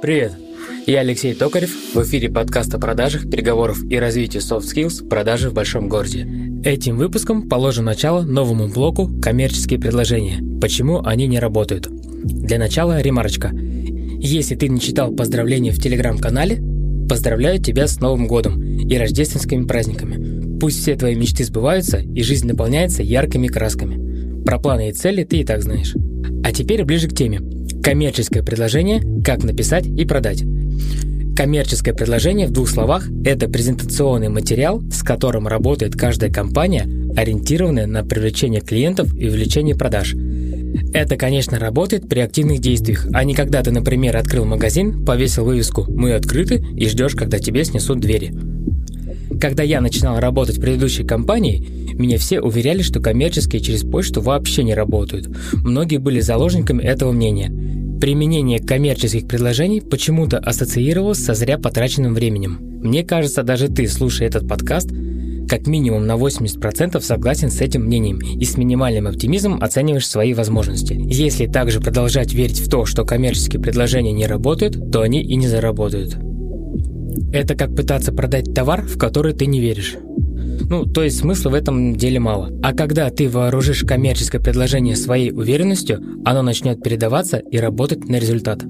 Привет! Я Алексей Токарев, в эфире подкаст о продажах, переговоров и развитии soft skills продажи в большом городе. Этим выпуском положим начало новому блоку «Коммерческие предложения. Почему они не работают?». Для начала ремарочка. Если ты не читал поздравления в телеграм-канале, поздравляю тебя с Новым годом и рождественскими праздниками. Пусть все твои мечты сбываются и жизнь наполняется яркими красками. Про планы и цели ты и так знаешь. А теперь ближе к теме. Коммерческое предложение «Как написать и продать». Коммерческое предложение в двух словах – это презентационный материал, с которым работает каждая компания, ориентированная на привлечение клиентов и увеличение продаж. Это, конечно, работает при активных действиях, а не когда ты, например, открыл магазин, повесил вывеску «Мы открыты» и ждешь, когда тебе снесут двери. Когда я начинал работать в предыдущей компании, меня все уверяли, что коммерческие через почту вообще не работают. Многие были заложниками этого мнения. Применение коммерческих предложений почему-то ассоциировалось со зря потраченным временем. Мне кажется, даже ты, слушая этот подкаст, как минимум на 80% согласен с этим мнением и с минимальным оптимизмом оцениваешь свои возможности. Если также продолжать верить в то, что коммерческие предложения не работают, то они и не заработают. Это как пытаться продать товар, в который ты не веришь. Ну, то есть смысла в этом деле мало. А когда ты вооружишь коммерческое предложение своей уверенностью, оно начнет передаваться и работать на результат.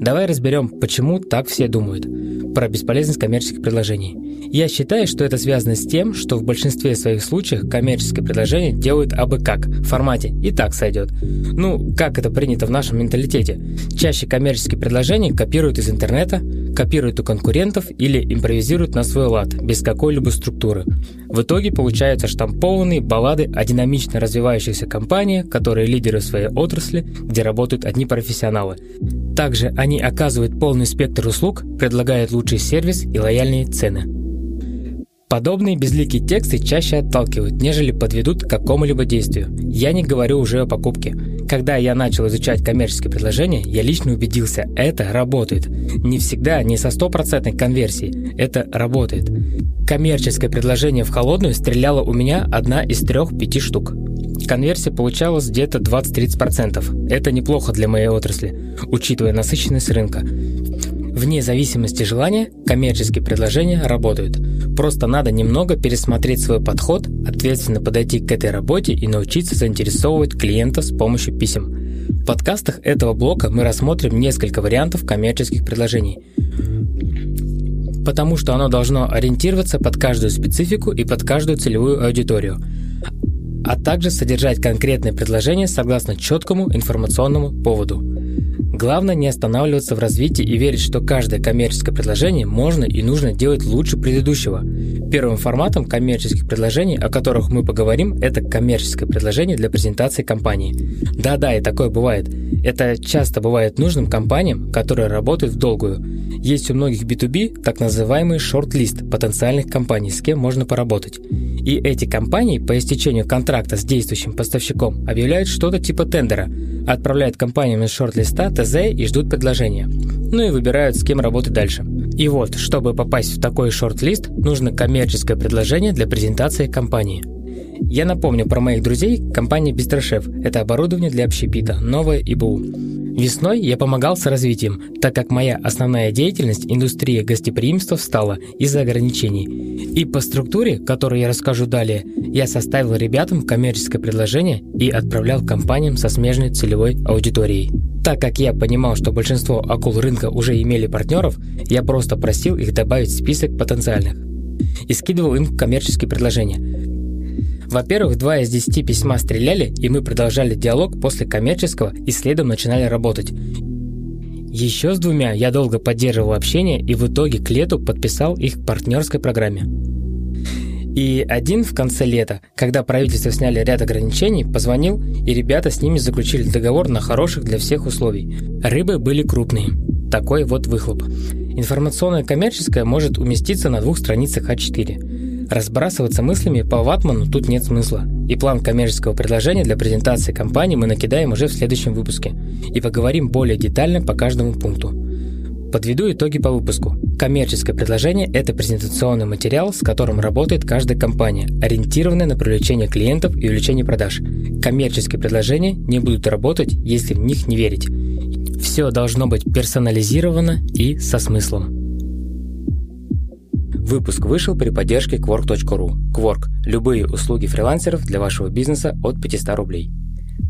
Давай разберем, почему так все думают про бесполезность коммерческих предложений. Я считаю, что это связано с тем, что в большинстве своих случаев коммерческое предложение делают абы как, в формате «и так сойдет». Ну, как это принято в нашем менталитете. Чаще коммерческие предложения копируют из интернета, копируют у конкурентов или импровизируют на свой лад, без какой-либо структуры. В итоге получаются штампованные баллады о динамично развивающихся компаниях, которые лидеры своей отрасли, где работают одни профессионалы. Также они оказывают полный спектр услуг, предлагают лучший сервис и лояльные цены. Подобные безликие тексты чаще отталкивают, нежели подведут к какому-либо действию. Я не говорю уже о покупке. Когда я начал изучать коммерческие предложения, я лично убедился, это работает. Не всегда, не со стопроцентной конверсией. Это работает. Коммерческое предложение в холодную стреляло у меня одна из трех-пяти штук. Конверсия получалась где-то 20-30%. Это неплохо для моей отрасли, учитывая насыщенность рынка. Вне зависимости желания, коммерческие предложения работают. Просто надо немного пересмотреть свой подход, ответственно подойти к этой работе и научиться заинтересовывать клиента с помощью писем. В подкастах этого блока мы рассмотрим несколько вариантов коммерческих предложений потому что оно должно ориентироваться под каждую специфику и под каждую целевую аудиторию, а также содержать конкретные предложения согласно четкому информационному поводу. Главное не останавливаться в развитии и верить, что каждое коммерческое предложение можно и нужно делать лучше предыдущего. Первым форматом коммерческих предложений, о которых мы поговорим, это коммерческое предложение для презентации компании. Да-да, и такое бывает. Это часто бывает нужным компаниям, которые работают в долгую. Есть у многих B2B так называемый шорт-лист потенциальных компаний, с кем можно поработать. И эти компании по истечению контракта с действующим поставщиком объявляют что-то типа тендера, отправляют компаниям из шорт-листа ТЗ и ждут предложения. Ну и выбирают, с кем работать дальше. И вот, чтобы попасть в такой шорт-лист, нужно коммерческое предложение для презентации компании. Я напомню про моих друзей, компания Бистрошеф – это оборудование для общепита, новое ИБУ. Весной я помогал с развитием, так как моя основная деятельность – индустрия гостеприимства встала из-за ограничений. И по структуре, которую я расскажу далее, я составил ребятам коммерческое предложение и отправлял компаниям со смежной целевой аудиторией. Так как я понимал, что большинство акул рынка уже имели партнеров, я просто просил их добавить в список потенциальных и скидывал им коммерческие предложения. Во-первых, два из десяти письма стреляли, и мы продолжали диалог после коммерческого и следом начинали работать. Еще с двумя я долго поддерживал общение и в итоге к лету подписал их к партнерской программе. И один в конце лета, когда правительство сняли ряд ограничений, позвонил, и ребята с ними заключили договор на хороших для всех условий. Рыбы были крупные. Такой вот выхлоп. Информационное коммерческое может уместиться на двух страницах А4. Разбрасываться мыслями по ватману тут нет смысла. И план коммерческого предложения для презентации компании мы накидаем уже в следующем выпуске и поговорим более детально по каждому пункту. Подведу итоги по выпуску. Коммерческое предложение – это презентационный материал, с которым работает каждая компания, ориентированная на привлечение клиентов и увеличение продаж. Коммерческие предложения не будут работать, если в них не верить. Все должно быть персонализировано и со смыслом. Выпуск вышел при поддержке Quark.ru. Quark – любые услуги фрилансеров для вашего бизнеса от 500 рублей.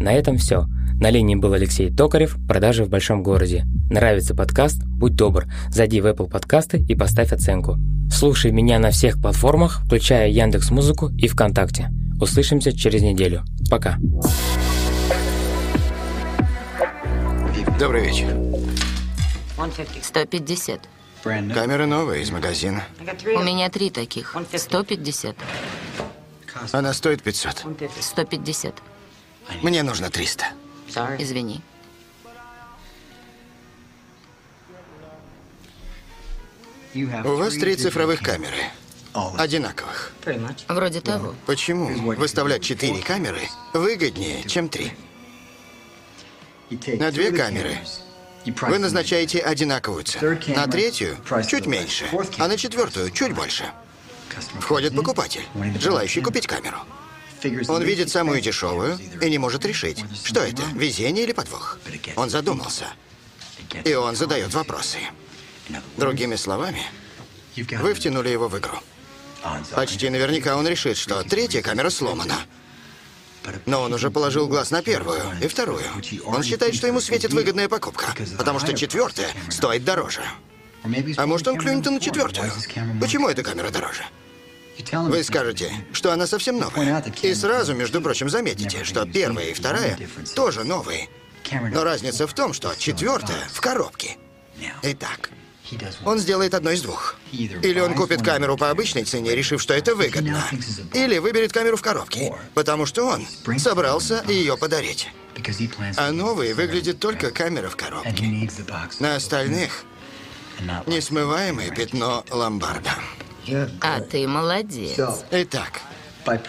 На этом все. На линии был Алексей Токарев, продажи в большом городе. Нравится подкаст? Будь добр, зайди в Apple подкасты и поставь оценку. Слушай меня на всех платформах, включая Яндекс Музыку и ВКонтакте. Услышимся через неделю. Пока. Добрый вечер. 150. Камера новая из магазина. У меня три таких. 150. Она стоит 500. 150. Мне нужно 300. Извини. У вас три цифровых камеры. Одинаковых. Вроде того. Почему выставлять четыре камеры выгоднее, чем три? На две камеры вы назначаете одинаковую цену. На третью чуть меньше, а на четвертую чуть больше. Входит покупатель, желающий купить камеру. Он видит самую дешевую и не может решить, что это, везение или подвох. Он задумался. И он задает вопросы. Другими словами, вы втянули его в игру. Почти наверняка он решит, что третья камера сломана. Но он уже положил глаз на первую и вторую. Он считает, что ему светит выгодная покупка, потому что четвертая стоит дороже. А может, он клюнет и на четвертую? Почему эта камера дороже? Вы скажете, что она совсем новая. И сразу, между прочим, заметите, что первая и вторая тоже новые. Но разница в том, что четвертая в коробке. Итак, он сделает одно из двух. Или он купит камеру по обычной цене, решив, что это выгодно. Или выберет камеру в коробке, потому что он собрался ее подарить. А новые выглядит только камера в коробке. На остальных несмываемое пятно ломбарда. А ты молодец. Итак,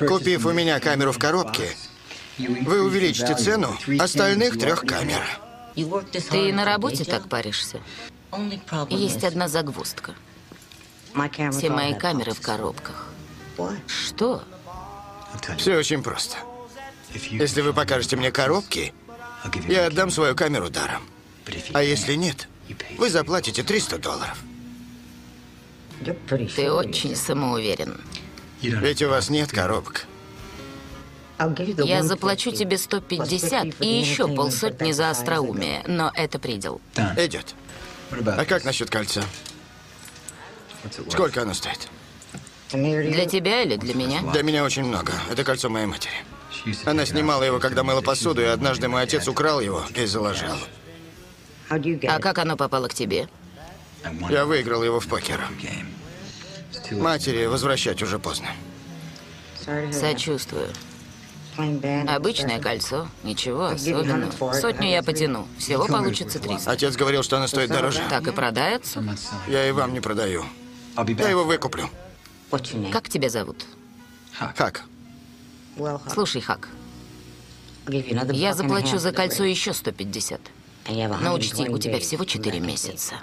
купив у меня камеру в коробке, вы увеличите цену остальных трех камер. Ты на работе так паришься? Есть одна загвоздка. Все мои камеры в коробках. Что? Все очень просто. Если вы покажете мне коробки, я отдам свою камеру даром. А если нет, вы заплатите 300 долларов. Ты очень самоуверен. Ведь у вас нет коробок. Я заплачу тебе 150 и еще полсотни за остроумие, но это предел. Идет. А как насчет кольца? Сколько оно стоит? Для тебя или для меня? Для меня очень много. Это кольцо моей матери. Она снимала его, когда мыла посуду, и однажды мой отец украл его и заложил. А как оно попало к тебе? Я выиграл его в покер. Матери возвращать уже поздно. Сочувствую. Обычное кольцо, ничего особенного. Сотню я потяну, всего получится 300. Отец говорил, что оно стоит дороже. Так и продается? Я и вам не продаю. Я его выкуплю. Как тебя зовут? Как? Слушай, Хак, я заплачу за кольцо еще 150. Но учти, у тебя всего 4 месяца.